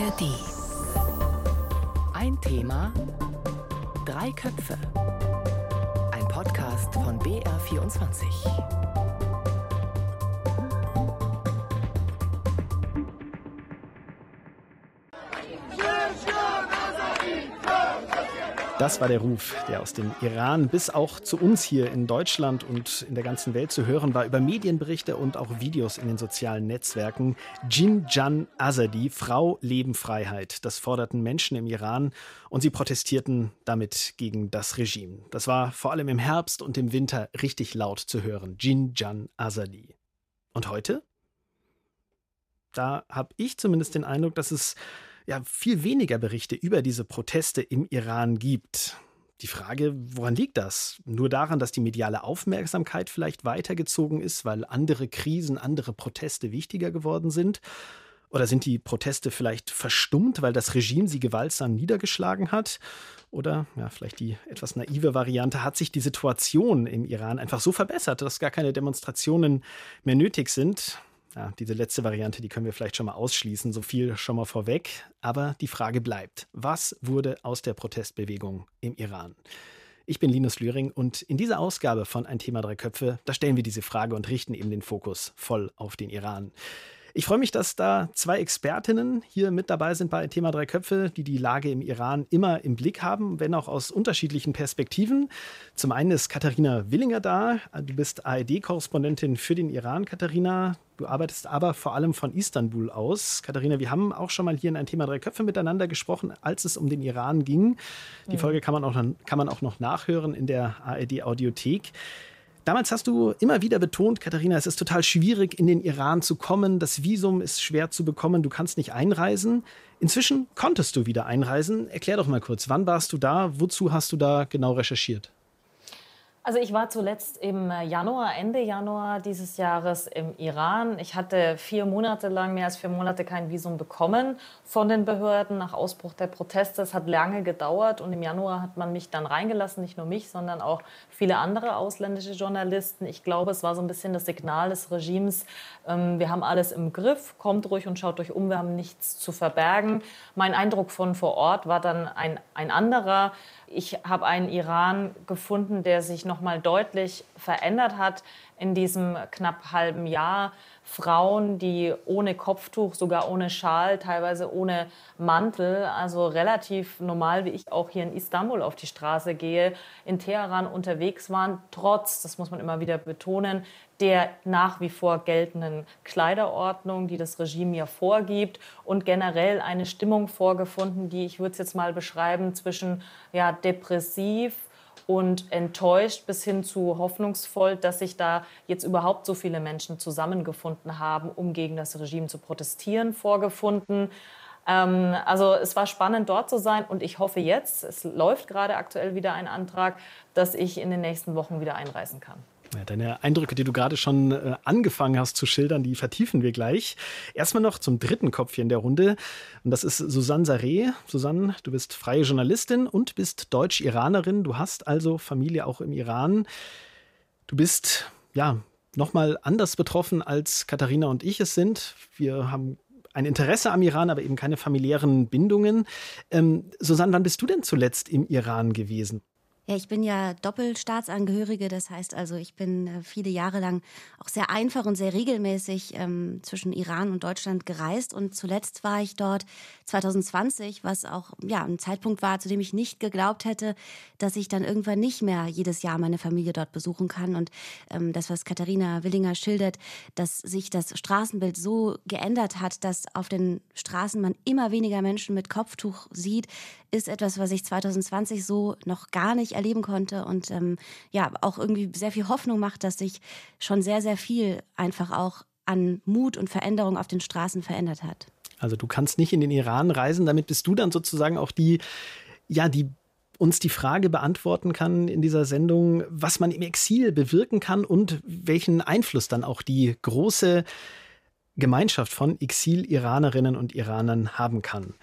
ARD. Ein Thema, drei Köpfe. Ein Podcast von BR24. Das war der Ruf, der aus dem Iran bis auch zu uns hier in Deutschland und in der ganzen Welt zu hören war über Medienberichte und auch Videos in den sozialen Netzwerken. Jinjan Azadi, Frau, Leben, Freiheit. Das forderten Menschen im Iran und sie protestierten damit gegen das Regime. Das war vor allem im Herbst und im Winter richtig laut zu hören. Jinjan Azadi. Und heute? Da habe ich zumindest den Eindruck, dass es ja viel weniger Berichte über diese Proteste im Iran gibt. Die Frage, woran liegt das? Nur daran, dass die mediale Aufmerksamkeit vielleicht weitergezogen ist, weil andere Krisen, andere Proteste wichtiger geworden sind? Oder sind die Proteste vielleicht verstummt, weil das Regime sie gewaltsam niedergeschlagen hat? Oder, ja, vielleicht die etwas naive Variante, hat sich die Situation im Iran einfach so verbessert, dass gar keine Demonstrationen mehr nötig sind? Ja, diese letzte Variante, die können wir vielleicht schon mal ausschließen, so viel schon mal vorweg. Aber die Frage bleibt, was wurde aus der Protestbewegung im Iran? Ich bin Linus Lühring und in dieser Ausgabe von Ein Thema drei Köpfe, da stellen wir diese Frage und richten eben den Fokus voll auf den Iran. Ich freue mich, dass da zwei Expertinnen hier mit dabei sind bei Thema Drei Köpfe, die die Lage im Iran immer im Blick haben, wenn auch aus unterschiedlichen Perspektiven. Zum einen ist Katharina Willinger da. Du bist ARD-Korrespondentin für den Iran, Katharina. Du arbeitest aber vor allem von Istanbul aus. Katharina, wir haben auch schon mal hier in ein Thema Drei Köpfe miteinander gesprochen, als es um den Iran ging. Die Folge kann man auch, kann man auch noch nachhören in der ARD-Audiothek. Damals hast du immer wieder betont, Katharina, es ist total schwierig, in den Iran zu kommen. Das Visum ist schwer zu bekommen. Du kannst nicht einreisen. Inzwischen konntest du wieder einreisen. Erklär doch mal kurz, wann warst du da? Wozu hast du da genau recherchiert? Also ich war zuletzt im Januar, Ende Januar dieses Jahres im Iran. Ich hatte vier Monate lang, mehr als vier Monate kein Visum bekommen von den Behörden nach Ausbruch der Proteste. Es hat lange gedauert und im Januar hat man mich dann reingelassen, nicht nur mich, sondern auch viele andere ausländische Journalisten. Ich glaube, es war so ein bisschen das Signal des Regimes, ähm, wir haben alles im Griff, kommt ruhig und schaut euch um, wir haben nichts zu verbergen. Mein Eindruck von vor Ort war dann ein, ein anderer. Ich habe einen Iran gefunden, der sich noch mal deutlich verändert hat in diesem knapp halben Jahr. Frauen, die ohne Kopftuch, sogar ohne Schal, teilweise ohne Mantel, also relativ normal, wie ich auch hier in Istanbul auf die Straße gehe, in Teheran unterwegs waren, trotz, das muss man immer wieder betonen, der nach wie vor geltenden Kleiderordnung, die das Regime ja vorgibt und generell eine Stimmung vorgefunden, die ich würde es jetzt mal beschreiben zwischen ja depressiv und enttäuscht bis hin zu hoffnungsvoll, dass sich da jetzt überhaupt so viele Menschen zusammengefunden haben, um gegen das Regime zu protestieren, vorgefunden. Ähm, also es war spannend dort zu sein und ich hoffe jetzt, es läuft gerade aktuell wieder ein Antrag, dass ich in den nächsten Wochen wieder einreisen kann. Ja, deine Eindrücke, die du gerade schon äh, angefangen hast zu schildern, die vertiefen wir gleich. Erstmal noch zum dritten Kopf hier in der Runde. Und das ist Susanne Saré. Susanne, du bist freie Journalistin und bist Deutsch-Iranerin. Du hast also Familie auch im Iran. Du bist, ja, nochmal anders betroffen als Katharina und ich es sind. Wir haben ein Interesse am Iran, aber eben keine familiären Bindungen. Ähm, Susanne, wann bist du denn zuletzt im Iran gewesen? Ja, ich bin ja Doppelstaatsangehörige, das heißt also, ich bin äh, viele Jahre lang auch sehr einfach und sehr regelmäßig ähm, zwischen Iran und Deutschland gereist. Und zuletzt war ich dort 2020, was auch ja ein Zeitpunkt war, zu dem ich nicht geglaubt hätte, dass ich dann irgendwann nicht mehr jedes Jahr meine Familie dort besuchen kann. Und ähm, das, was Katharina Willinger schildert, dass sich das Straßenbild so geändert hat, dass auf den Straßen man immer weniger Menschen mit Kopftuch sieht, ist etwas, was ich 2020 so noch gar nicht erleben konnte und ähm, ja, auch irgendwie sehr viel Hoffnung macht, dass sich schon sehr, sehr viel einfach auch an Mut und Veränderung auf den Straßen verändert hat. Also du kannst nicht in den Iran reisen, damit bist du dann sozusagen auch die, ja, die uns die Frage beantworten kann in dieser Sendung, was man im Exil bewirken kann und welchen Einfluss dann auch die große Gemeinschaft von Exil-Iranerinnen und Iranern haben kann.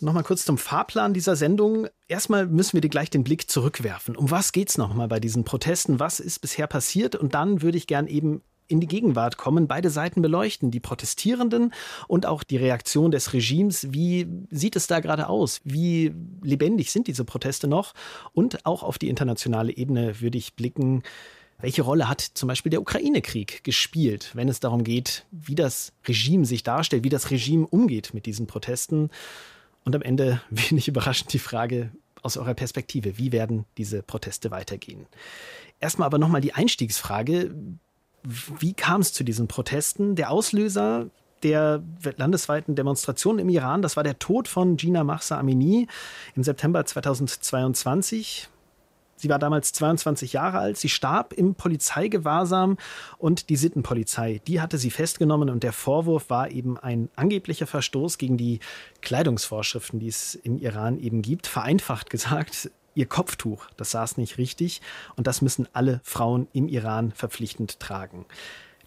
Nochmal kurz zum Fahrplan dieser Sendung. Erstmal müssen wir dir gleich den Blick zurückwerfen. Um was geht's nochmal bei diesen Protesten? Was ist bisher passiert? Und dann würde ich gern eben in die Gegenwart kommen, beide Seiten beleuchten, die Protestierenden und auch die Reaktion des Regimes. Wie sieht es da gerade aus? Wie lebendig sind diese Proteste noch? Und auch auf die internationale Ebene würde ich blicken. Welche Rolle hat zum Beispiel der Ukraine-Krieg gespielt, wenn es darum geht, wie das Regime sich darstellt, wie das Regime umgeht mit diesen Protesten? Und am Ende wenig überraschend die Frage aus eurer Perspektive, wie werden diese Proteste weitergehen? Erstmal aber nochmal die Einstiegsfrage. Wie kam es zu diesen Protesten? Der Auslöser der landesweiten Demonstrationen im Iran, das war der Tod von Gina Mahsa Amini im September 2022. Sie war damals 22 Jahre alt. Sie starb im Polizeigewahrsam und die Sittenpolizei, die hatte sie festgenommen und der Vorwurf war eben ein angeblicher Verstoß gegen die Kleidungsvorschriften, die es im Iran eben gibt. Vereinfacht gesagt, ihr Kopftuch, das saß nicht richtig und das müssen alle Frauen im Iran verpflichtend tragen.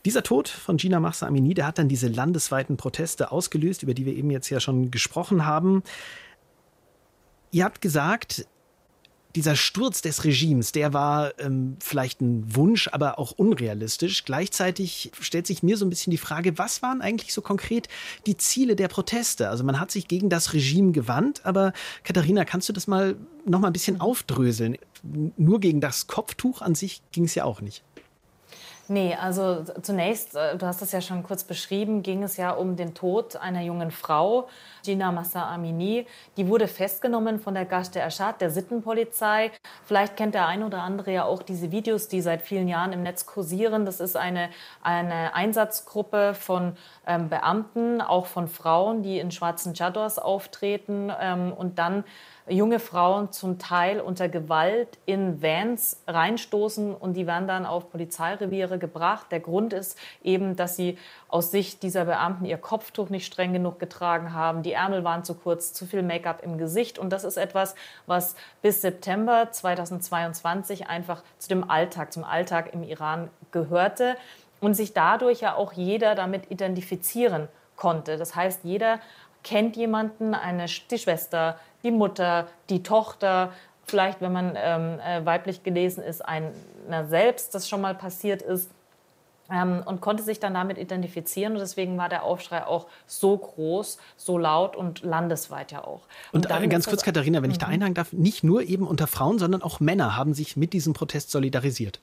Dieser Tod von Gina Mahsa Amini, der hat dann diese landesweiten Proteste ausgelöst, über die wir eben jetzt ja schon gesprochen haben. Ihr habt gesagt, dieser Sturz des Regimes, der war ähm, vielleicht ein Wunsch, aber auch unrealistisch. Gleichzeitig stellt sich mir so ein bisschen die Frage, was waren eigentlich so konkret die Ziele der Proteste? Also man hat sich gegen das Regime gewandt, aber Katharina, kannst du das mal noch mal ein bisschen aufdröseln? Nur gegen das Kopftuch an sich ging es ja auch nicht. Nee, also zunächst, äh, du hast es ja schon kurz beschrieben, ging es ja um den Tod einer jungen Frau, Gina Massa Amini. Die wurde festgenommen von der Gashte Erschad, der Sittenpolizei. Vielleicht kennt der eine oder andere ja auch diese Videos, die seit vielen Jahren im Netz kursieren. Das ist eine, eine Einsatzgruppe von ähm, Beamten, auch von Frauen, die in schwarzen Chadors auftreten ähm, und dann junge Frauen zum Teil unter Gewalt in Vans reinstoßen und die werden dann auf Polizeireviere gebracht. Der Grund ist eben, dass sie aus Sicht dieser Beamten ihr Kopftuch nicht streng genug getragen haben, die Ärmel waren zu kurz, zu viel Make-up im Gesicht und das ist etwas, was bis September 2022 einfach zu dem Alltag, zum Alltag im Iran gehörte und sich dadurch ja auch jeder damit identifizieren konnte. Das heißt, jeder kennt jemanden, eine, die Schwester, die Mutter, die Tochter, vielleicht, wenn man ähm, äh, weiblich gelesen ist, einer selbst, das schon mal passiert ist. Ähm, und konnte sich dann damit identifizieren. Und deswegen war der Aufschrei auch so groß, so laut und landesweit ja auch. Und, und äh, ganz kurz, Katharina, wenn ich da mhm. einhaken darf, nicht nur eben unter Frauen, sondern auch Männer haben sich mit diesem Protest solidarisiert.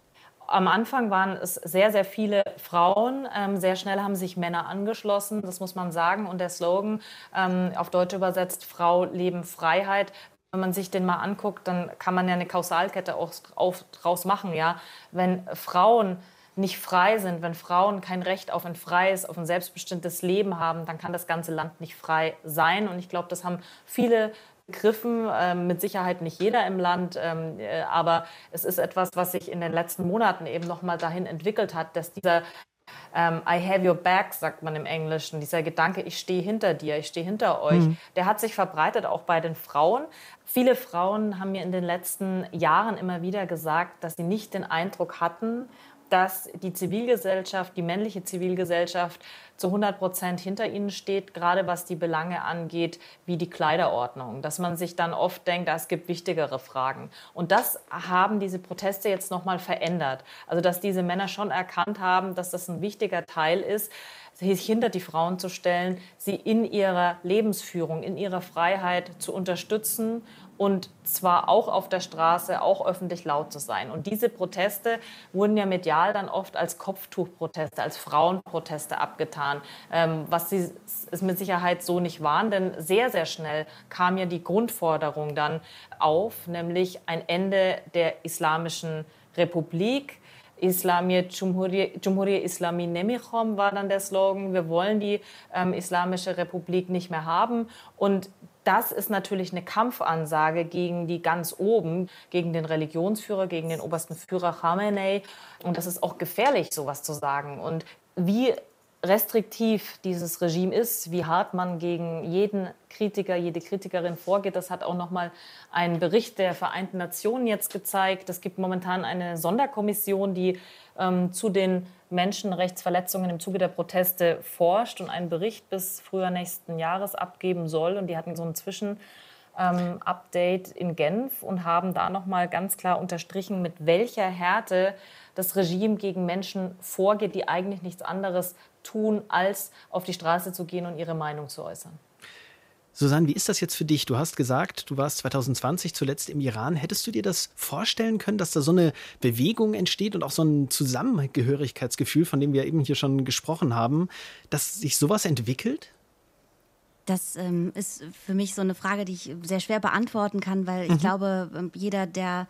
Am Anfang waren es sehr, sehr viele Frauen. Ähm, sehr schnell haben sich Männer angeschlossen, das muss man sagen. Und der Slogan, ähm, auf Deutsch übersetzt, Frau, Leben, Freiheit, wenn man sich den mal anguckt, dann kann man ja eine Kausalkette auch draus machen. Ja? Wenn Frauen nicht frei sind, wenn Frauen kein Recht auf ein freies, auf ein selbstbestimmtes Leben haben, dann kann das ganze Land nicht frei sein. Und ich glaube, das haben viele begriffen, ähm, mit Sicherheit nicht jeder im Land, ähm, äh, aber es ist etwas, was sich in den letzten Monaten eben noch mal dahin entwickelt hat, dass dieser ähm, I have your back, sagt man im Englischen. Dieser Gedanke, ich stehe hinter dir, ich stehe hinter euch, mhm. der hat sich verbreitet auch bei den Frauen. Viele Frauen haben mir in den letzten Jahren immer wieder gesagt, dass sie nicht den Eindruck hatten, dass die Zivilgesellschaft, die männliche Zivilgesellschaft zu 100 Prozent hinter ihnen steht, gerade was die Belange angeht, wie die Kleiderordnung. Dass man sich dann oft denkt, es gibt wichtigere Fragen. Und das haben diese Proteste jetzt nochmal verändert. Also, dass diese Männer schon erkannt haben, dass das ein wichtiger Teil ist, sich hinter die Frauen zu stellen, sie in ihrer Lebensführung, in ihrer Freiheit zu unterstützen und zwar auch auf der Straße, auch öffentlich laut zu sein. Und diese Proteste wurden ja medial dann oft als Kopftuchproteste, als Frauenproteste abgetan, ähm, was sie es mit Sicherheit so nicht waren, denn sehr, sehr schnell kam ja die Grundforderung dann auf, nämlich ein Ende der Islamischen Republik. Islamie Cumhuriyet Islami Nemichom war dann der Slogan. Wir wollen die ähm, Islamische Republik nicht mehr haben. Und das ist natürlich eine Kampfansage gegen die ganz oben, gegen den Religionsführer, gegen den obersten Führer Khamenei. Und das ist auch gefährlich, sowas zu sagen. Und wie restriktiv dieses Regime ist, wie hart man gegen jeden Kritiker, jede Kritikerin vorgeht. Das hat auch noch mal ein Bericht der Vereinten Nationen jetzt gezeigt. Es gibt momentan eine Sonderkommission, die ähm, zu den Menschenrechtsverletzungen im Zuge der Proteste forscht und einen Bericht bis früher nächsten Jahres abgeben soll. Und die hatten so einen Zwischen ähm, in Genf und haben da nochmal ganz klar unterstrichen, mit welcher Härte das Regime gegen Menschen vorgeht, die eigentlich nichts anderes tun, als auf die Straße zu gehen und ihre Meinung zu äußern. Susanne, wie ist das jetzt für dich? Du hast gesagt, du warst 2020 zuletzt im Iran. Hättest du dir das vorstellen können, dass da so eine Bewegung entsteht und auch so ein Zusammengehörigkeitsgefühl, von dem wir eben hier schon gesprochen haben, dass sich sowas entwickelt? Das ähm, ist für mich so eine Frage, die ich sehr schwer beantworten kann, weil ich mhm. glaube, ähm, jeder, der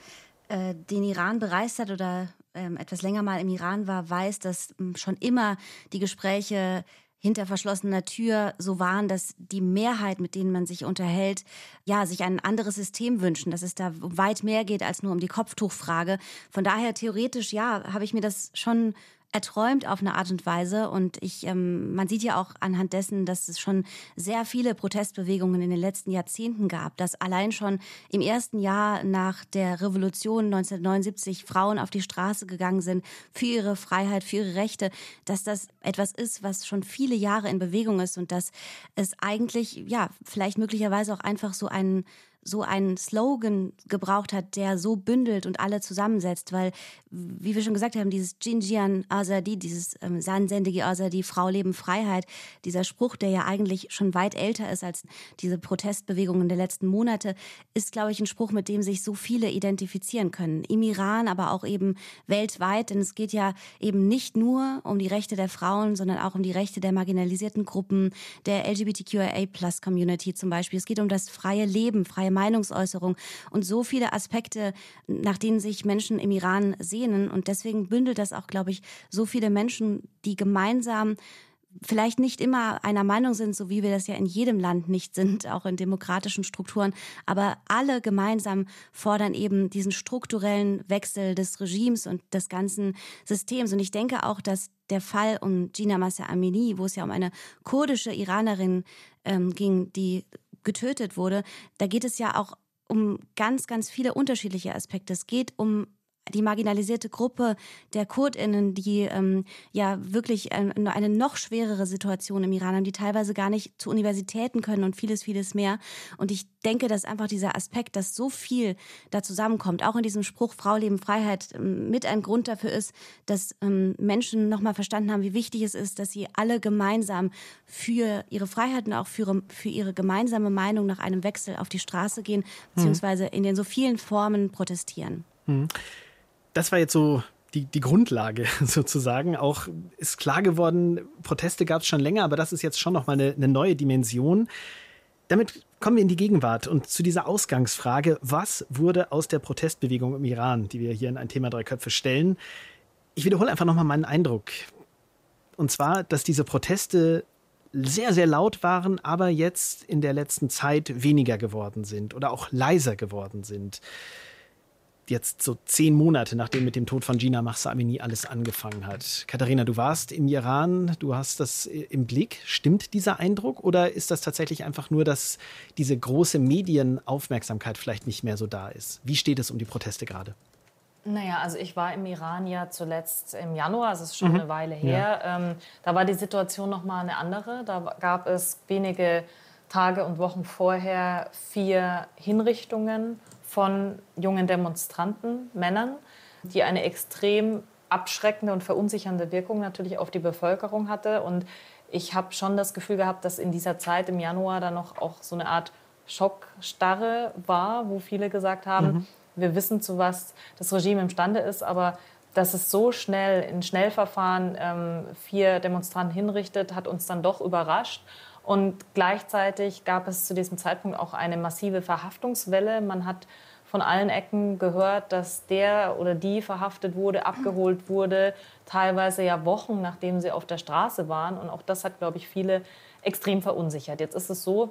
äh, den Iran bereist hat oder ähm, etwas länger mal im Iran war, weiß, dass ähm, schon immer die Gespräche hinter verschlossener Tür so waren, dass die Mehrheit, mit denen man sich unterhält, ja, sich ein anderes System wünschen, dass es da weit mehr geht als nur um die Kopftuchfrage. Von daher theoretisch, ja, habe ich mir das schon erträumt auf eine Art und Weise. Und ich, ähm, man sieht ja auch anhand dessen, dass es schon sehr viele Protestbewegungen in den letzten Jahrzehnten gab, dass allein schon im ersten Jahr nach der Revolution 1979 Frauen auf die Straße gegangen sind für ihre Freiheit, für ihre Rechte, dass das etwas ist, was schon viele Jahre in Bewegung ist und dass es eigentlich, ja, vielleicht möglicherweise auch einfach so ein so einen Slogan gebraucht hat, der so bündelt und alle zusammensetzt, weil, wie wir schon gesagt haben, dieses Jinjian Azadi, dieses ähm, Sansendige Azadi, Frau, Leben, Freiheit, dieser Spruch, der ja eigentlich schon weit älter ist als diese Protestbewegungen der letzten Monate, ist, glaube ich, ein Spruch, mit dem sich so viele identifizieren können. Im Iran, aber auch eben weltweit, denn es geht ja eben nicht nur um die Rechte der Frauen, sondern auch um die Rechte der marginalisierten Gruppen, der LGBTQIA-Plus-Community zum Beispiel. Es geht um das freie Leben, freie Meinungsäußerung und so viele Aspekte, nach denen sich Menschen im Iran sehnen. Und deswegen bündelt das auch, glaube ich, so viele Menschen, die gemeinsam vielleicht nicht immer einer Meinung sind, so wie wir das ja in jedem Land nicht sind, auch in demokratischen Strukturen, aber alle gemeinsam fordern eben diesen strukturellen Wechsel des Regimes und des ganzen Systems. Und ich denke auch, dass der Fall um Gina Massa Amini, wo es ja um eine kurdische Iranerin ähm, ging, die getötet wurde, da geht es ja auch um ganz, ganz viele unterschiedliche Aspekte. Es geht um die marginalisierte Gruppe der KurdInnen, die ähm, ja wirklich äh, eine noch schwerere Situation im Iran haben, die teilweise gar nicht zu Universitäten können und vieles, vieles mehr. Und ich denke, dass einfach dieser Aspekt, dass so viel da zusammenkommt, auch in diesem Spruch Frau, Leben, Freiheit, ähm, mit ein Grund dafür ist, dass ähm, Menschen nochmal verstanden haben, wie wichtig es ist, dass sie alle gemeinsam für ihre Freiheiten, auch für, für ihre gemeinsame Meinung nach einem Wechsel auf die Straße gehen, beziehungsweise in den so vielen Formen protestieren. Mhm das war jetzt so die, die Grundlage sozusagen. Auch ist klar geworden, Proteste gab es schon länger, aber das ist jetzt schon nochmal eine, eine neue Dimension. Damit kommen wir in die Gegenwart und zu dieser Ausgangsfrage, was wurde aus der Protestbewegung im Iran, die wir hier in ein Thema drei Köpfe stellen? Ich wiederhole einfach nochmal meinen Eindruck. Und zwar, dass diese Proteste sehr, sehr laut waren, aber jetzt in der letzten Zeit weniger geworden sind oder auch leiser geworden sind jetzt so zehn Monate, nachdem mit dem Tod von Gina Mahsa Amini alles angefangen hat. Katharina, du warst im Iran, du hast das im Blick. Stimmt dieser Eindruck oder ist das tatsächlich einfach nur, dass diese große Medienaufmerksamkeit vielleicht nicht mehr so da ist? Wie steht es um die Proteste gerade? Naja, also ich war im Iran ja zuletzt im Januar, also es ist schon mhm. eine Weile her. Ja. Ähm, da war die Situation noch mal eine andere. Da gab es wenige Tage und Wochen vorher vier Hinrichtungen von jungen Demonstranten, Männern, die eine extrem abschreckende und verunsichernde Wirkung natürlich auf die Bevölkerung hatte. Und ich habe schon das Gefühl gehabt, dass in dieser Zeit im Januar dann noch auch so eine Art Schockstarre war, wo viele gesagt haben, mhm. wir wissen, zu was das Regime imstande ist, aber dass es so schnell in Schnellverfahren ähm, vier Demonstranten hinrichtet, hat uns dann doch überrascht. Und gleichzeitig gab es zu diesem Zeitpunkt auch eine massive Verhaftungswelle. Man hat von allen Ecken gehört, dass der oder die verhaftet wurde, abgeholt wurde, teilweise ja Wochen nachdem sie auf der Straße waren. Und auch das hat, glaube ich, viele extrem verunsichert. Jetzt ist es so,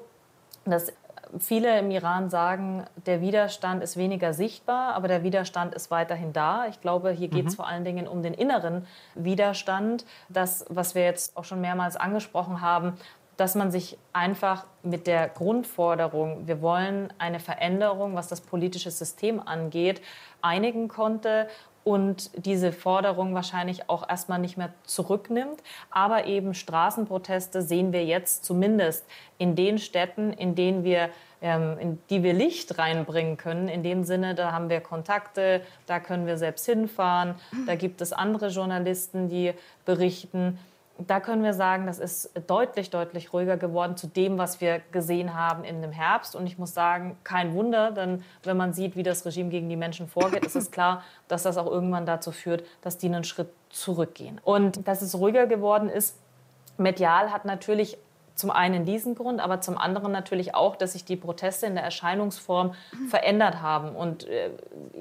dass viele im Iran sagen, der Widerstand ist weniger sichtbar, aber der Widerstand ist weiterhin da. Ich glaube, hier geht es mhm. vor allen Dingen um den inneren Widerstand. Das, was wir jetzt auch schon mehrmals angesprochen haben, dass man sich einfach mit der Grundforderung, wir wollen eine Veränderung, was das politische System angeht, einigen konnte und diese Forderung wahrscheinlich auch erstmal nicht mehr zurücknimmt. Aber eben Straßenproteste sehen wir jetzt zumindest in den Städten, in denen wir ähm, in die wir Licht reinbringen können. In dem Sinne, da haben wir Kontakte, da können wir selbst hinfahren, da gibt es andere Journalisten, die berichten da können wir sagen, das ist deutlich, deutlich ruhiger geworden zu dem, was wir gesehen haben in dem Herbst. Und ich muss sagen, kein Wunder, denn wenn man sieht, wie das Regime gegen die Menschen vorgeht, ist es klar, dass das auch irgendwann dazu führt, dass die einen Schritt zurückgehen. Und dass es ruhiger geworden ist, medial hat natürlich zum einen diesen Grund, aber zum anderen natürlich auch, dass sich die Proteste in der Erscheinungsform verändert haben. Und äh,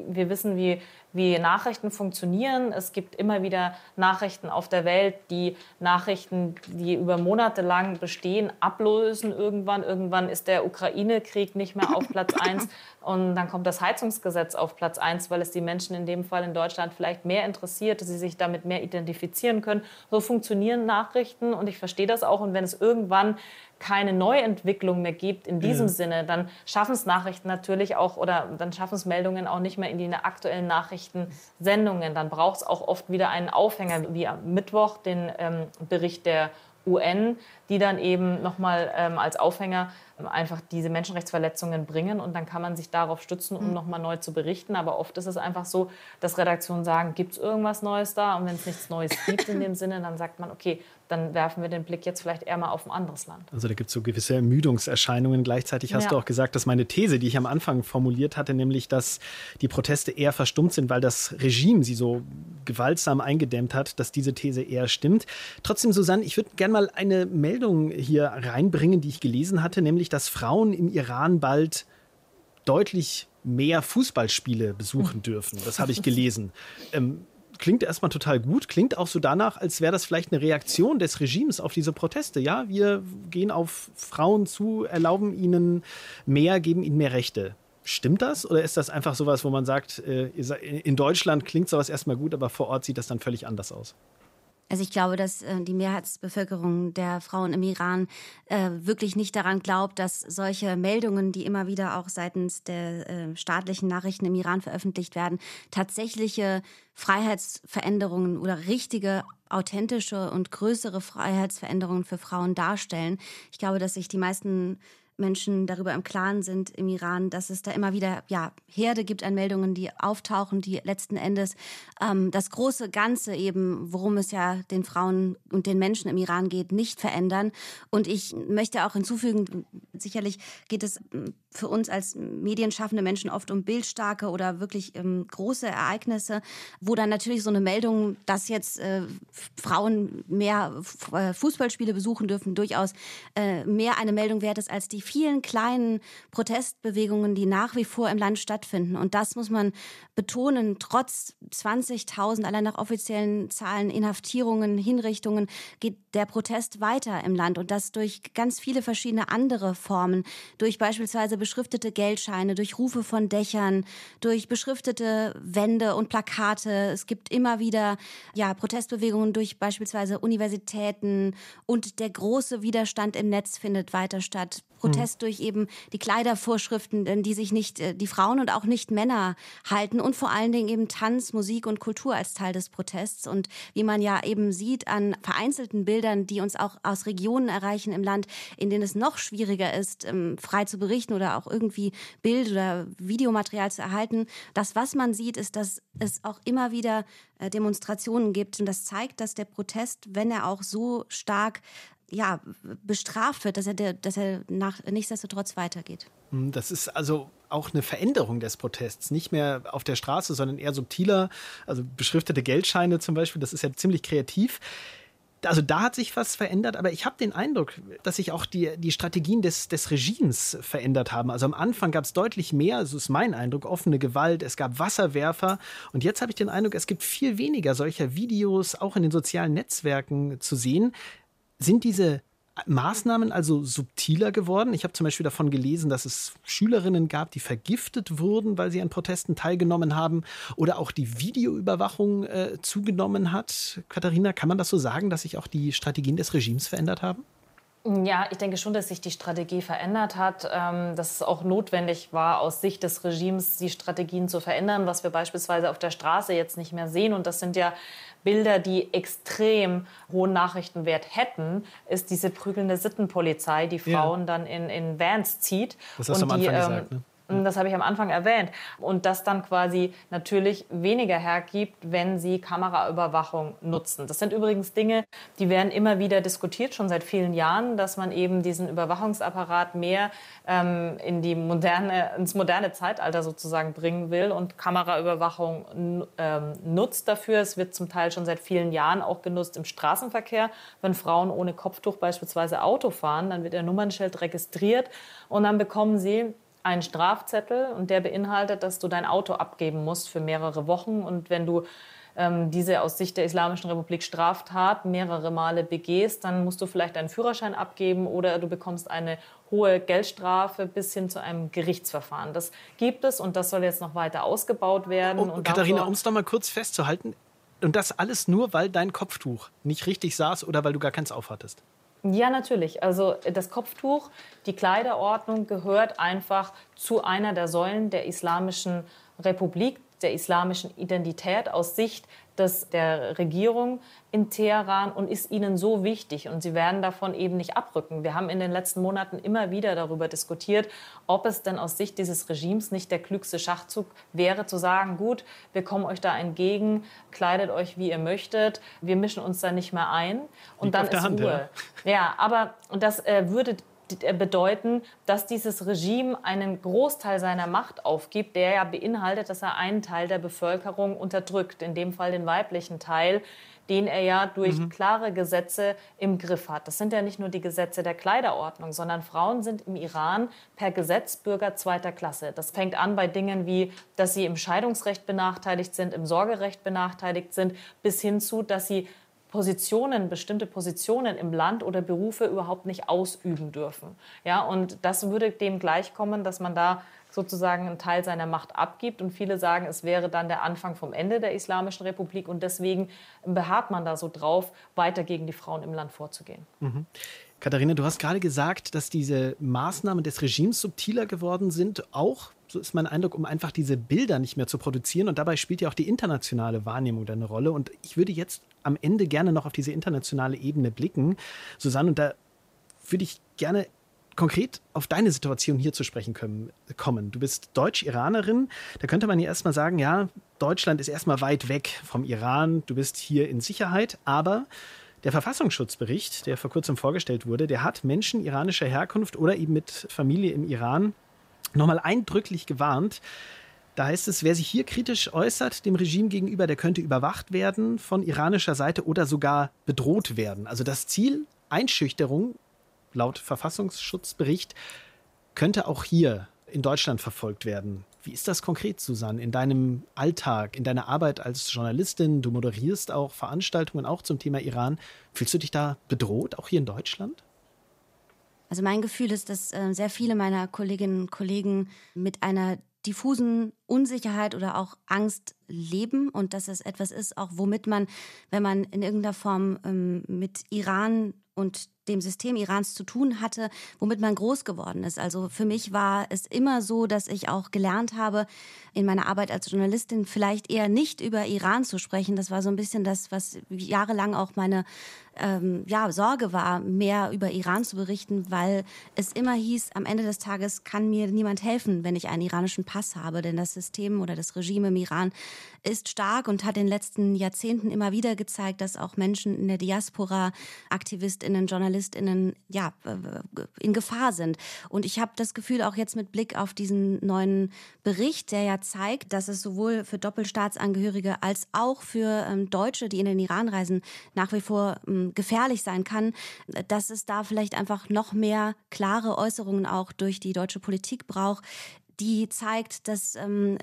wir wissen, wie wie Nachrichten funktionieren. Es gibt immer wieder Nachrichten auf der Welt, die Nachrichten, die über Monate lang bestehen, ablösen irgendwann. Irgendwann ist der Ukraine-Krieg nicht mehr auf Platz 1 und dann kommt das Heizungsgesetz auf Platz 1, weil es die Menschen in dem Fall in Deutschland vielleicht mehr interessiert, dass sie sich damit mehr identifizieren können. So funktionieren Nachrichten und ich verstehe das auch. Und wenn es irgendwann keine Neuentwicklung mehr gibt in diesem ja. Sinne, dann schaffen es Nachrichten natürlich auch oder dann schaffen es Meldungen auch nicht mehr in die aktuellen Nachrichtensendungen. Dann braucht es auch oft wieder einen Aufhänger, wie am Mittwoch den ähm, Bericht der UN, die dann eben nochmal ähm, als Aufhänger einfach diese Menschenrechtsverletzungen bringen und dann kann man sich darauf stützen, um mhm. nochmal neu zu berichten. Aber oft ist es einfach so, dass Redaktionen sagen, gibt es irgendwas Neues da? Und wenn es nichts Neues gibt in dem Sinne, dann sagt man, okay, dann werfen wir den Blick jetzt vielleicht eher mal auf ein anderes Land. Also da gibt es so gewisse Ermüdungserscheinungen. Gleichzeitig hast ja. du auch gesagt, dass meine These, die ich am Anfang formuliert hatte, nämlich, dass die Proteste eher verstummt sind, weil das Regime sie so gewaltsam eingedämmt hat, dass diese These eher stimmt. Trotzdem, Susanne, ich würde gerne mal eine Meldung hier reinbringen, die ich gelesen hatte, nämlich, dass Frauen im Iran bald deutlich mehr Fußballspiele besuchen dürfen. Das habe ich gelesen. Ähm, klingt erstmal total gut, klingt auch so danach, als wäre das vielleicht eine Reaktion des Regimes auf diese Proteste. Ja, wir gehen auf Frauen zu, erlauben ihnen mehr, geben ihnen mehr Rechte. Stimmt das oder ist das einfach sowas, wo man sagt, äh, in Deutschland klingt sowas erstmal gut, aber vor Ort sieht das dann völlig anders aus? Also ich glaube, dass äh, die Mehrheitsbevölkerung der Frauen im Iran äh, wirklich nicht daran glaubt, dass solche Meldungen, die immer wieder auch seitens der äh, staatlichen Nachrichten im Iran veröffentlicht werden, tatsächliche Freiheitsveränderungen oder richtige authentische und größere Freiheitsveränderungen für Frauen darstellen. Ich glaube, dass sich die meisten Menschen darüber im Klaren sind im Iran, dass es da immer wieder ja, Herde gibt an Meldungen, die auftauchen, die letzten Endes ähm, das große Ganze eben, worum es ja den Frauen und den Menschen im Iran geht, nicht verändern. Und ich möchte auch hinzufügen, sicherlich geht es ähm, für uns als medienschaffende Menschen oft um bildstarke oder wirklich ähm, große Ereignisse, wo dann natürlich so eine Meldung, dass jetzt äh, Frauen mehr äh, Fußballspiele besuchen dürfen, durchaus äh, mehr eine Meldung wert ist als die vielen kleinen Protestbewegungen, die nach wie vor im Land stattfinden. Und das muss man betonen, trotz 20.000 allein nach offiziellen Zahlen Inhaftierungen, Hinrichtungen geht der Protest weiter im Land und das durch ganz viele verschiedene andere Formen, durch beispielsweise beschriftete Geldscheine, durch Rufe von Dächern, durch beschriftete Wände und Plakate. Es gibt immer wieder ja, Protestbewegungen durch beispielsweise Universitäten und der große Widerstand im Netz findet weiter statt. Protest mhm. durch eben die Kleidervorschriften, die sich nicht äh, die Frauen und auch nicht Männer halten und vor allen Dingen eben Tanz, Musik und Kultur als Teil des Protests und wie man ja eben sieht an vereinzelten Bildern, die uns auch aus Regionen erreichen im Land, in denen es noch schwieriger ist, ähm, frei zu berichten oder auch irgendwie Bild- oder Videomaterial zu erhalten. Das, was man sieht, ist, dass es auch immer wieder äh, Demonstrationen gibt und das zeigt, dass der Protest, wenn er auch so stark ja, bestraft wird, dass er, dass er nach, nichtsdestotrotz weitergeht. Hm, das ist also auch eine Veränderung des Protests. Nicht mehr auf der Straße, sondern eher subtiler. Also beschriftete Geldscheine zum Beispiel, das ist ja ziemlich kreativ. Also da hat sich was verändert, aber ich habe den Eindruck, dass sich auch die, die Strategien des, des Regimes verändert haben. Also am Anfang gab es deutlich mehr, so ist mein Eindruck, offene Gewalt, es gab Wasserwerfer und jetzt habe ich den Eindruck, es gibt viel weniger solcher Videos auch in den sozialen Netzwerken zu sehen. Sind diese Maßnahmen also subtiler geworden? Ich habe zum Beispiel davon gelesen, dass es Schülerinnen gab, die vergiftet wurden, weil sie an Protesten teilgenommen haben oder auch die Videoüberwachung äh, zugenommen hat. Katharina, kann man das so sagen, dass sich auch die Strategien des Regimes verändert haben? Ja, ich denke schon, dass sich die Strategie verändert hat, ähm, dass es auch notwendig war, aus Sicht des Regimes die Strategien zu verändern, was wir beispielsweise auf der Straße jetzt nicht mehr sehen. Und das sind ja Bilder, die extrem hohen Nachrichtenwert hätten, ist diese prügelnde Sittenpolizei, die Frauen ja. dann in, in Vans zieht. Das hast und du am Anfang die, gesagt, ne? Das habe ich am Anfang erwähnt. Und das dann quasi natürlich weniger hergibt, wenn sie Kameraüberwachung nutzen. Das sind übrigens Dinge, die werden immer wieder diskutiert, schon seit vielen Jahren, dass man eben diesen Überwachungsapparat mehr ähm, in die moderne, ins moderne Zeitalter sozusagen bringen will und Kameraüberwachung ähm, nutzt dafür. Es wird zum Teil schon seit vielen Jahren auch genutzt im Straßenverkehr. Wenn Frauen ohne Kopftuch beispielsweise Auto fahren, dann wird ihr Nummernschild registriert und dann bekommen sie einen Strafzettel und der beinhaltet, dass du dein Auto abgeben musst für mehrere Wochen. Und wenn du ähm, diese aus Sicht der Islamischen Republik Straftat mehrere Male begehst, dann musst du vielleicht deinen Führerschein abgeben oder du bekommst eine hohe Geldstrafe bis hin zu einem Gerichtsverfahren. Das gibt es und das soll jetzt noch weiter ausgebaut werden. Oh, Katharina, um es noch mal kurz festzuhalten, und das alles nur, weil dein Kopftuch nicht richtig saß oder weil du gar keins aufhattest? Ja, natürlich. Also das Kopftuch, die Kleiderordnung gehört einfach zu einer der Säulen der Islamischen Republik, der islamischen Identität aus Sicht des, der Regierung in Teheran und ist ihnen so wichtig und sie werden davon eben nicht abrücken. Wir haben in den letzten Monaten immer wieder darüber diskutiert, ob es denn aus Sicht dieses Regimes nicht der klügste Schachzug wäre, zu sagen, gut, wir kommen euch da entgegen, kleidet euch wie ihr möchtet, wir mischen uns da nicht mehr ein und Liegt dann ist Hand, Ruhe. Ja. ja, aber das äh, würde bedeuten, dass dieses Regime einen Großteil seiner Macht aufgibt, der ja beinhaltet, dass er einen Teil der Bevölkerung unterdrückt, in dem Fall den weiblichen Teil, den er ja durch mhm. klare Gesetze im Griff hat. Das sind ja nicht nur die Gesetze der Kleiderordnung, sondern Frauen sind im Iran per Gesetz Bürger zweiter Klasse. Das fängt an bei Dingen wie, dass sie im Scheidungsrecht benachteiligt sind, im Sorgerecht benachteiligt sind, bis hin zu, dass sie Positionen, bestimmte Positionen im Land oder Berufe überhaupt nicht ausüben dürfen. Ja, und das würde dem gleichkommen, dass man da sozusagen einen Teil seiner Macht abgibt. Und viele sagen, es wäre dann der Anfang vom Ende der Islamischen Republik. Und deswegen beharrt man da so drauf, weiter gegen die Frauen im Land vorzugehen. Mhm. Katharina, du hast gerade gesagt, dass diese Maßnahmen des Regimes subtiler geworden sind, auch so ist mein Eindruck, um einfach diese Bilder nicht mehr zu produzieren. Und dabei spielt ja auch die internationale Wahrnehmung eine Rolle. Und ich würde jetzt am Ende gerne noch auf diese internationale Ebene blicken. Susanne, und da würde ich gerne konkret auf deine Situation hier zu sprechen können, kommen. Du bist Deutsch-Iranerin. Da könnte man ja erstmal sagen, ja, Deutschland ist erstmal weit weg vom Iran. Du bist hier in Sicherheit. Aber der Verfassungsschutzbericht, der vor kurzem vorgestellt wurde, der hat Menschen iranischer Herkunft oder eben mit Familie im Iran nochmal eindrücklich gewarnt. Da heißt es, wer sich hier kritisch äußert dem Regime gegenüber, der könnte überwacht werden von iranischer Seite oder sogar bedroht werden. Also das Ziel Einschüchterung laut Verfassungsschutzbericht könnte auch hier in Deutschland verfolgt werden. Wie ist das konkret, Susanne, in deinem Alltag, in deiner Arbeit als Journalistin? Du moderierst auch Veranstaltungen auch zum Thema Iran. Fühlst du dich da bedroht, auch hier in Deutschland? Also mein Gefühl ist, dass äh, sehr viele meiner Kolleginnen und Kollegen mit einer diffusen Unsicherheit oder auch Angst leben und dass es etwas ist, auch womit man, wenn man in irgendeiner Form ähm, mit Iran und dem System Irans zu tun hatte, womit man groß geworden ist. Also für mich war es immer so, dass ich auch gelernt habe, in meiner Arbeit als Journalistin vielleicht eher nicht über Iran zu sprechen. Das war so ein bisschen das, was jahrelang auch meine ähm, ja, Sorge war, mehr über Iran zu berichten, weil es immer hieß, am Ende des Tages kann mir niemand helfen, wenn ich einen iranischen Pass habe. Denn das System oder das Regime im Iran ist stark und hat in den letzten Jahrzehnten immer wieder gezeigt, dass auch Menschen in der Diaspora, AktivistInnen, JournalistInnen, ja, in Gefahr sind. Und ich habe das Gefühl, auch jetzt mit Blick auf diesen neuen Bericht, der ja zeigt, dass es sowohl für Doppelstaatsangehörige als auch für ähm, Deutsche, die in den Iran reisen, nach wie vor ähm, gefährlich sein kann, dass es da vielleicht einfach noch mehr klare Äußerungen auch durch die deutsche Politik braucht, die zeigt, dass, ähm,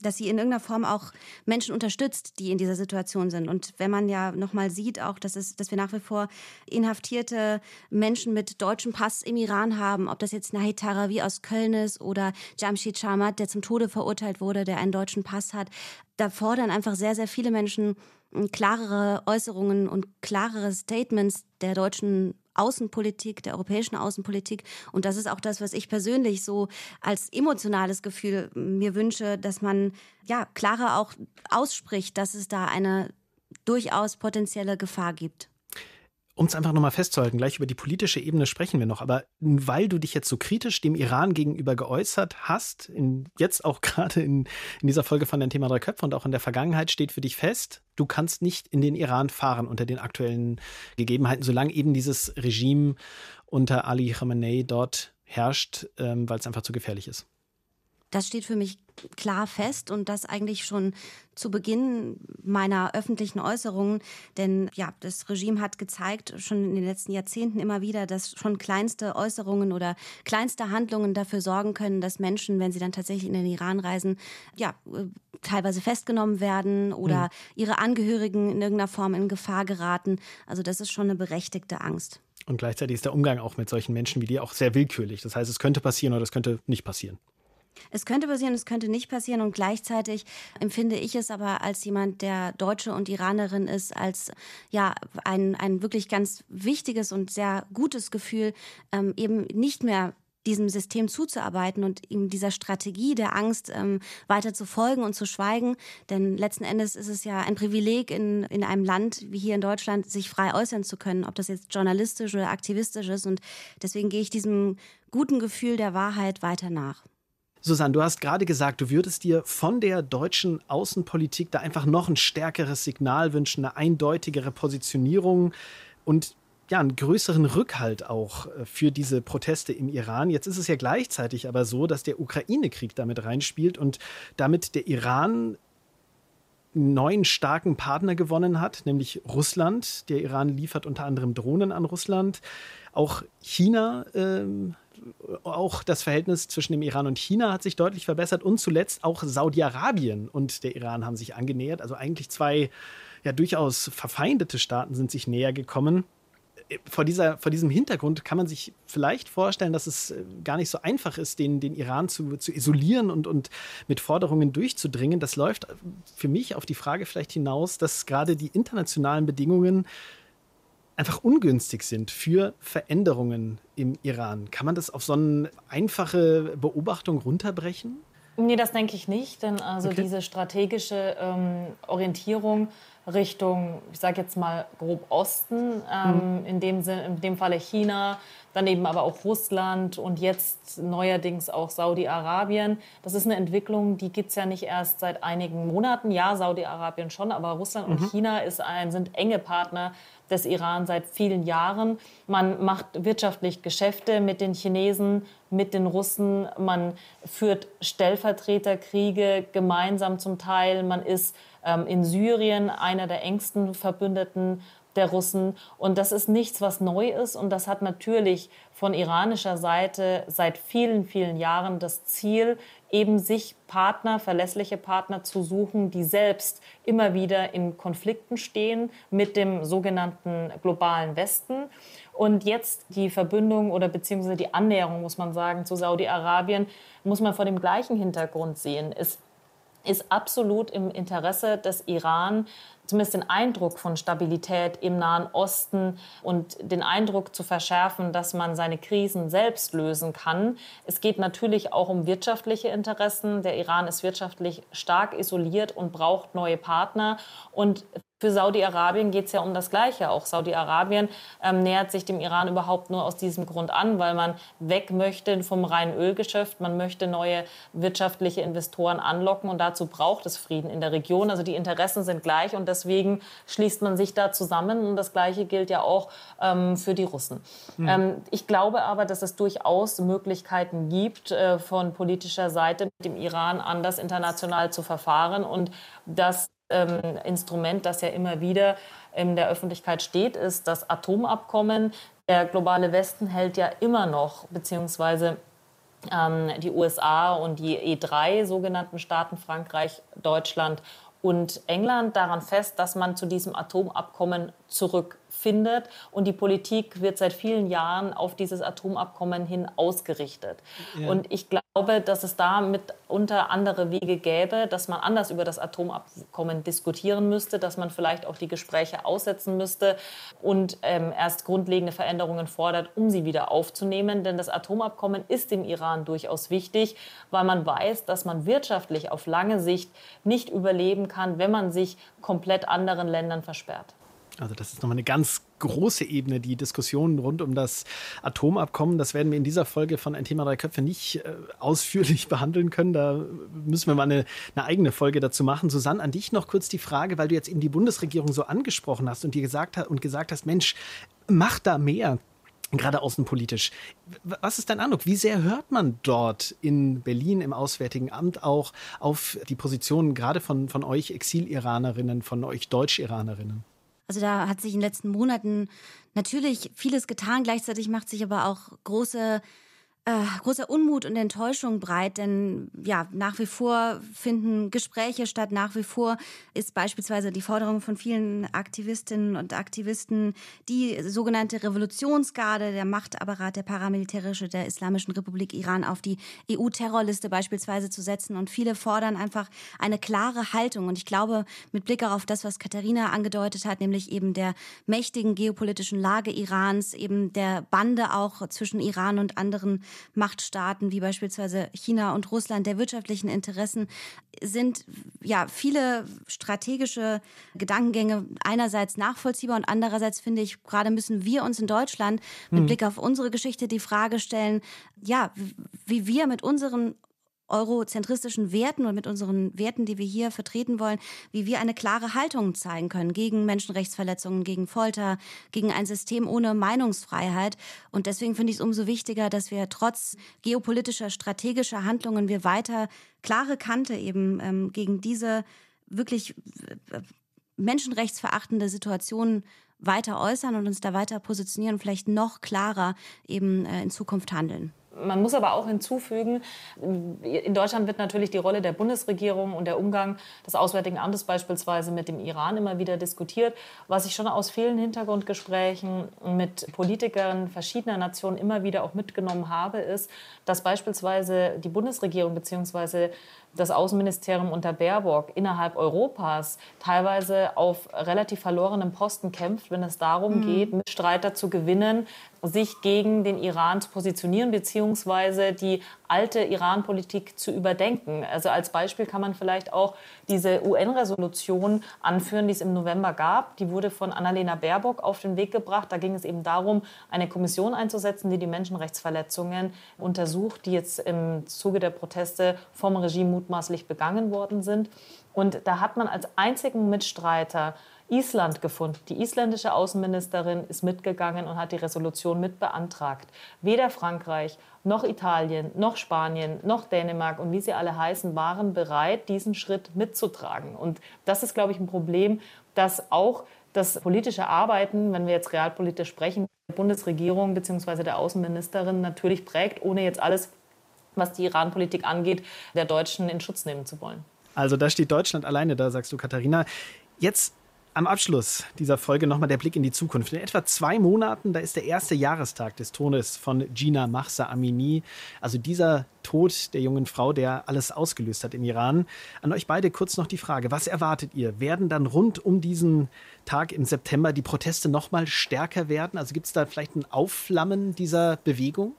dass sie in irgendeiner Form auch Menschen unterstützt, die in dieser Situation sind. Und wenn man ja nochmal sieht, auch, dass, es, dass wir nach wie vor inhaftierte Menschen mit deutschem Pass im Iran haben, ob das jetzt Nahid Tarawi aus Köln ist oder Jamshid Shamat, der zum Tode verurteilt wurde, der einen deutschen Pass hat, da fordern einfach sehr, sehr viele Menschen klarere Äußerungen und klarere Statements der deutschen Außenpolitik, der europäischen Außenpolitik. Und das ist auch das, was ich persönlich so als emotionales Gefühl mir wünsche, dass man ja klarer auch ausspricht, dass es da eine durchaus potenzielle Gefahr gibt um es einfach nochmal festzuhalten, gleich über die politische Ebene sprechen wir noch, aber weil du dich jetzt so kritisch dem Iran gegenüber geäußert hast, in, jetzt auch gerade in, in dieser Folge von dem Thema Drei Köpfe und auch in der Vergangenheit steht für dich fest, du kannst nicht in den Iran fahren unter den aktuellen Gegebenheiten, solange eben dieses Regime unter Ali Khamenei dort herrscht, ähm, weil es einfach zu gefährlich ist. Das steht für mich klar fest und das eigentlich schon zu Beginn meiner öffentlichen Äußerungen. Denn ja, das Regime hat gezeigt, schon in den letzten Jahrzehnten immer wieder, dass schon kleinste Äußerungen oder kleinste Handlungen dafür sorgen können, dass Menschen, wenn sie dann tatsächlich in den Iran reisen, ja, teilweise festgenommen werden oder mhm. ihre Angehörigen in irgendeiner Form in Gefahr geraten. Also das ist schon eine berechtigte Angst. Und gleichzeitig ist der Umgang auch mit solchen Menschen wie dir auch sehr willkürlich. Das heißt, es könnte passieren oder es könnte nicht passieren. Es könnte passieren, es könnte nicht passieren und gleichzeitig empfinde ich es aber als jemand, der Deutsche und Iranerin ist, als ja ein, ein wirklich ganz wichtiges und sehr gutes Gefühl, ähm, eben nicht mehr diesem System zuzuarbeiten und ihm dieser Strategie der Angst ähm, weiter zu folgen und zu schweigen. Denn letzten Endes ist es ja ein Privileg in, in einem Land wie hier in Deutschland, sich frei äußern zu können, ob das jetzt journalistisch oder aktivistisch ist. Und deswegen gehe ich diesem guten Gefühl der Wahrheit weiter nach. Susanne, du hast gerade gesagt, du würdest dir von der deutschen Außenpolitik da einfach noch ein stärkeres Signal wünschen, eine eindeutigere Positionierung und ja, einen größeren Rückhalt auch äh, für diese Proteste im Iran. Jetzt ist es ja gleichzeitig aber so, dass der Ukraine-Krieg damit reinspielt und damit der Iran einen neuen starken Partner gewonnen hat, nämlich Russland. Der Iran liefert unter anderem Drohnen an Russland. Auch China ähm, auch das Verhältnis zwischen dem Iran und China hat sich deutlich verbessert und zuletzt auch Saudi-Arabien und der Iran haben sich angenähert. Also eigentlich zwei ja durchaus verfeindete Staaten sind sich näher gekommen. Vor, dieser, vor diesem Hintergrund kann man sich vielleicht vorstellen, dass es äh, gar nicht so einfach ist, den, den Iran zu, zu isolieren und, und mit Forderungen durchzudringen. Das läuft für mich auf die Frage vielleicht hinaus, dass gerade die internationalen Bedingungen einfach ungünstig sind für Veränderungen im Iran. Kann man das auf so eine einfache Beobachtung runterbrechen? Nee, das denke ich nicht, denn also okay. diese strategische ähm, Orientierung Richtung, ich sage jetzt mal grob Osten, ähm, mhm. in, dem Sinn, in dem Falle China, daneben aber auch Russland und jetzt neuerdings auch Saudi-Arabien. Das ist eine Entwicklung, die gibt es ja nicht erst seit einigen Monaten. Ja, Saudi-Arabien schon, aber Russland mhm. und China ein, sind enge Partner des Iran seit vielen Jahren. Man macht wirtschaftlich Geschäfte mit den Chinesen, mit den Russen. Man führt Stellvertreterkriege gemeinsam zum Teil. Man ist in Syrien einer der engsten Verbündeten der Russen. Und das ist nichts, was neu ist. Und das hat natürlich von iranischer Seite seit vielen, vielen Jahren das Ziel, eben sich Partner, verlässliche Partner zu suchen, die selbst immer wieder in Konflikten stehen mit dem sogenannten globalen Westen. Und jetzt die Verbündung oder beziehungsweise die Annäherung, muss man sagen, zu Saudi-Arabien, muss man vor dem gleichen Hintergrund sehen. Es ist absolut im Interesse des Iran, zumindest den Eindruck von Stabilität im Nahen Osten und den Eindruck zu verschärfen, dass man seine Krisen selbst lösen kann. Es geht natürlich auch um wirtschaftliche Interessen. Der Iran ist wirtschaftlich stark isoliert und braucht neue Partner. Und für Saudi-Arabien geht es ja um das Gleiche. Auch Saudi-Arabien ähm, nähert sich dem Iran überhaupt nur aus diesem Grund an, weil man weg möchte vom reinen Ölgeschäft. Man möchte neue wirtschaftliche Investoren anlocken und dazu braucht es Frieden in der Region. Also die Interessen sind gleich und deswegen schließt man sich da zusammen. Und das Gleiche gilt ja auch ähm, für die Russen. Mhm. Ähm, ich glaube aber, dass es durchaus Möglichkeiten gibt, äh, von politischer Seite mit dem Iran anders international zu verfahren und dass ähm, Instrument, das ja immer wieder in der Öffentlichkeit steht, ist das Atomabkommen. Der globale Westen hält ja immer noch, beziehungsweise ähm, die USA und die E3 sogenannten Staaten, Frankreich, Deutschland und England, daran fest, dass man zu diesem Atomabkommen zurückfindet. Und die Politik wird seit vielen Jahren auf dieses Atomabkommen hin ausgerichtet. Ja. Und ich glaube, dass es da mitunter andere Wege gäbe, dass man anders über das Atomabkommen diskutieren müsste, dass man vielleicht auch die Gespräche aussetzen müsste und ähm, erst grundlegende Veränderungen fordert, um sie wieder aufzunehmen. Denn das Atomabkommen ist dem Iran durchaus wichtig, weil man weiß, dass man wirtschaftlich auf lange Sicht nicht überleben kann, wenn man sich komplett anderen Ländern versperrt. Also das ist nochmal eine ganz große Ebene, die Diskussionen rund um das Atomabkommen. Das werden wir in dieser Folge von Ein Thema Drei Köpfe nicht äh, ausführlich behandeln können. Da müssen wir mal eine, eine, eigene Folge dazu machen. Susanne, an dich noch kurz die Frage, weil du jetzt eben die Bundesregierung so angesprochen hast und dir gesagt, und gesagt hast, Mensch, mach da mehr gerade außenpolitisch. Was ist dein Eindruck? Wie sehr hört man dort in Berlin im Auswärtigen Amt auch auf die Positionen gerade von, von euch Exil-Iranerinnen, von euch Deutsch-Iranerinnen? Also da hat sich in den letzten Monaten natürlich vieles getan. Gleichzeitig macht sich aber auch große äh, großer Unmut und Enttäuschung breit, denn ja, nach wie vor finden Gespräche statt, nach wie vor ist beispielsweise die Forderung von vielen Aktivistinnen und Aktivisten, die sogenannte Revolutionsgarde, der Machtapparat, der paramilitärische der Islamischen Republik Iran auf die EU-Terrorliste beispielsweise zu setzen. Und viele fordern einfach eine klare Haltung. Und ich glaube, mit Blick auf das, was Katharina angedeutet hat, nämlich eben der mächtigen geopolitischen Lage Irans, eben der Bande auch zwischen Iran und anderen Machtstaaten wie beispielsweise China und Russland, der wirtschaftlichen Interessen, sind ja viele strategische Gedankengänge einerseits nachvollziehbar und andererseits finde ich, gerade müssen wir uns in Deutschland mit mhm. Blick auf unsere Geschichte die Frage stellen, ja, wie wir mit unseren eurozentristischen Werten und mit unseren Werten, die wir hier vertreten wollen, wie wir eine klare Haltung zeigen können gegen Menschenrechtsverletzungen, gegen Folter, gegen ein System ohne Meinungsfreiheit. Und deswegen finde ich es umso wichtiger, dass wir trotz geopolitischer, strategischer Handlungen wir weiter klare Kante eben ähm, gegen diese wirklich äh, menschenrechtsverachtende Situation weiter äußern und uns da weiter positionieren vielleicht noch klarer eben äh, in Zukunft handeln. Man muss aber auch hinzufügen, in Deutschland wird natürlich die Rolle der Bundesregierung und der Umgang des Auswärtigen Amtes beispielsweise mit dem Iran immer wieder diskutiert. Was ich schon aus vielen Hintergrundgesprächen mit Politikern verschiedener Nationen immer wieder auch mitgenommen habe, ist, dass beispielsweise die Bundesregierung bzw das Außenministerium unter Baerbock innerhalb Europas teilweise auf relativ verlorenem Posten kämpft, wenn es darum mhm. geht, Mitstreiter zu gewinnen, sich gegen den Iran zu positionieren, beziehungsweise die alte Iran-Politik zu überdenken. Also als Beispiel kann man vielleicht auch diese UN-Resolution anführen, die es im November gab. Die wurde von Annalena Baerbock auf den Weg gebracht. Da ging es eben darum, eine Kommission einzusetzen, die die Menschenrechtsverletzungen untersucht, die jetzt im Zuge der Proteste vom Regime mutmaßlich begangen worden sind. Und da hat man als einzigen Mitstreiter Island gefunden. Die isländische Außenministerin ist mitgegangen und hat die Resolution mit beantragt. Weder Frankreich noch Italien noch Spanien noch Dänemark und wie sie alle heißen, waren bereit, diesen Schritt mitzutragen. Und das ist, glaube ich, ein Problem, das auch das politische Arbeiten, wenn wir jetzt realpolitisch sprechen, der Bundesregierung bzw. der Außenministerin natürlich prägt, ohne jetzt alles was die Iran-Politik angeht, der Deutschen in Schutz nehmen zu wollen. Also da steht Deutschland alleine, da sagst du, Katharina. Jetzt am Abschluss dieser Folge nochmal der Blick in die Zukunft. In etwa zwei Monaten, da ist der erste Jahrestag des Todes von Gina Mahsa Amini. Also dieser Tod der jungen Frau, der alles ausgelöst hat im Iran. An euch beide kurz noch die Frage, was erwartet ihr? Werden dann rund um diesen Tag im September die Proteste nochmal stärker werden? Also gibt es da vielleicht ein Aufflammen dieser Bewegung?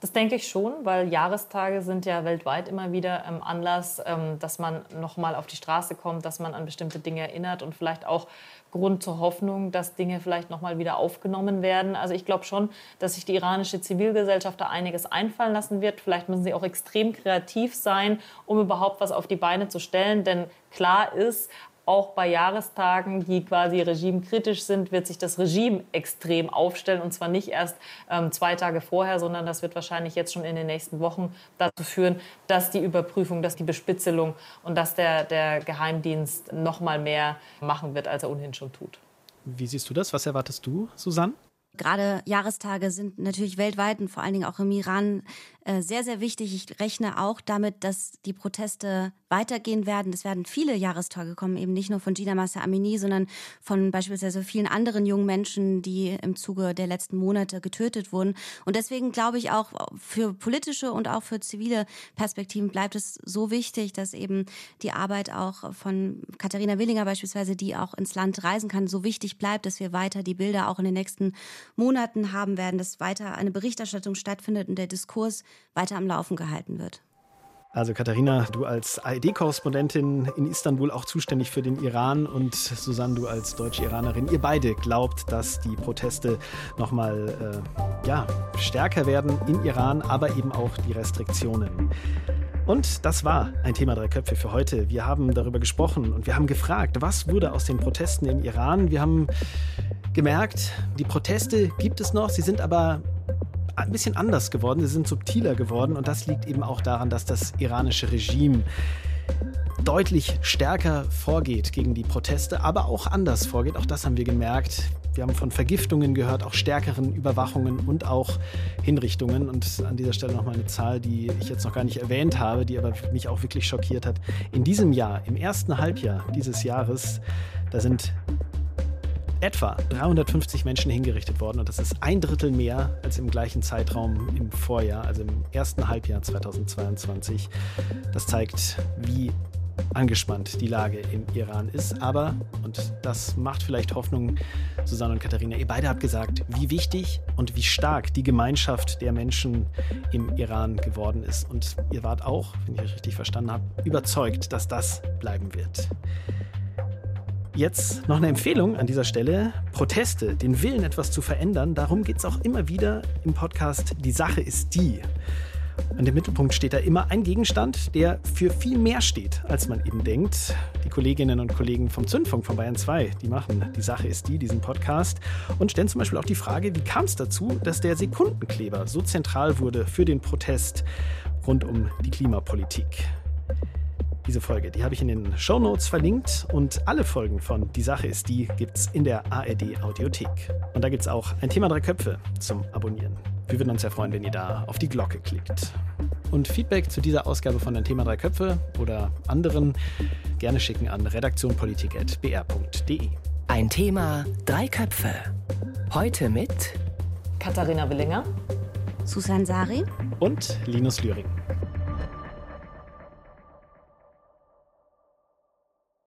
Das denke ich schon, weil Jahrestage sind ja weltweit immer wieder ähm, Anlass, ähm, dass man nochmal auf die Straße kommt, dass man an bestimmte Dinge erinnert und vielleicht auch Grund zur Hoffnung, dass Dinge vielleicht nochmal wieder aufgenommen werden. Also ich glaube schon, dass sich die iranische Zivilgesellschaft da einiges einfallen lassen wird. Vielleicht müssen sie auch extrem kreativ sein, um überhaupt was auf die Beine zu stellen. Denn klar ist, auch bei Jahrestagen, die quasi regimekritisch sind, wird sich das Regime extrem aufstellen. Und zwar nicht erst ähm, zwei Tage vorher, sondern das wird wahrscheinlich jetzt schon in den nächsten Wochen dazu führen, dass die Überprüfung, dass die Bespitzelung und dass der, der Geheimdienst noch mal mehr machen wird, als er ohnehin schon tut. Wie siehst du das? Was erwartest du, Susanne? Gerade Jahrestage sind natürlich weltweit und vor allen Dingen auch im Iran sehr, sehr wichtig. Ich rechne auch damit, dass die Proteste weitergehen werden. Es werden viele Jahrestage kommen, eben nicht nur von Gina Massa Amini, sondern von beispielsweise vielen anderen jungen Menschen, die im Zuge der letzten Monate getötet wurden. Und deswegen glaube ich auch für politische und auch für zivile Perspektiven bleibt es so wichtig, dass eben die Arbeit auch von Katharina Willinger beispielsweise, die auch ins Land reisen kann, so wichtig bleibt, dass wir weiter die Bilder auch in den nächsten Monaten haben werden, dass weiter eine Berichterstattung stattfindet und der Diskurs weiter am Laufen gehalten wird. Also Katharina, du als ARD-Korrespondentin in Istanbul auch zuständig für den Iran und Susanne, du als deutsche Iranerin, ihr beide glaubt, dass die Proteste nochmal äh, ja, stärker werden im Iran, aber eben auch die Restriktionen. Und das war ein Thema Drei Köpfe für heute. Wir haben darüber gesprochen und wir haben gefragt, was wurde aus den Protesten im Iran? Wir haben gemerkt, die Proteste gibt es noch, sie sind aber ein bisschen anders geworden, sie sind subtiler geworden und das liegt eben auch daran, dass das iranische Regime deutlich stärker vorgeht gegen die Proteste, aber auch anders vorgeht. Auch das haben wir gemerkt. Wir haben von Vergiftungen gehört, auch stärkeren Überwachungen und auch Hinrichtungen. Und an dieser Stelle nochmal eine Zahl, die ich jetzt noch gar nicht erwähnt habe, die aber mich auch wirklich schockiert hat. In diesem Jahr, im ersten Halbjahr dieses Jahres, da sind etwa 350 Menschen hingerichtet worden und das ist ein Drittel mehr als im gleichen Zeitraum im Vorjahr, also im ersten Halbjahr 2022. Das zeigt, wie angespannt die Lage im Iran ist. Aber, und das macht vielleicht Hoffnung, Susanne und Katharina, ihr beide habt gesagt, wie wichtig und wie stark die Gemeinschaft der Menschen im Iran geworden ist. Und ihr wart auch, wenn ich euch richtig verstanden habe, überzeugt, dass das bleiben wird. Jetzt noch eine Empfehlung an dieser Stelle. Proteste, den Willen, etwas zu verändern. Darum geht es auch immer wieder im Podcast. Die Sache ist die. Und im Mittelpunkt steht da immer ein Gegenstand, der für viel mehr steht, als man eben denkt. Die Kolleginnen und Kollegen vom Zündfunk von Bayern 2, die machen Die Sache ist die, diesen Podcast, und stellen zum Beispiel auch die Frage, wie kam es dazu, dass der Sekundenkleber so zentral wurde für den Protest rund um die Klimapolitik diese Folge. Die habe ich in den Show Notes verlinkt und alle Folgen von Die Sache ist die gibt es in der ARD Audiothek. Und da gibt es auch ein Thema drei Köpfe zum Abonnieren. Wir würden uns sehr freuen, wenn ihr da auf die Glocke klickt. Und Feedback zu dieser Ausgabe von ein Thema drei Köpfe oder anderen gerne schicken an redaktionpolitik.br.de. Ein Thema drei Köpfe. Heute mit Katharina Willinger, Susan Sari und Linus Lühring.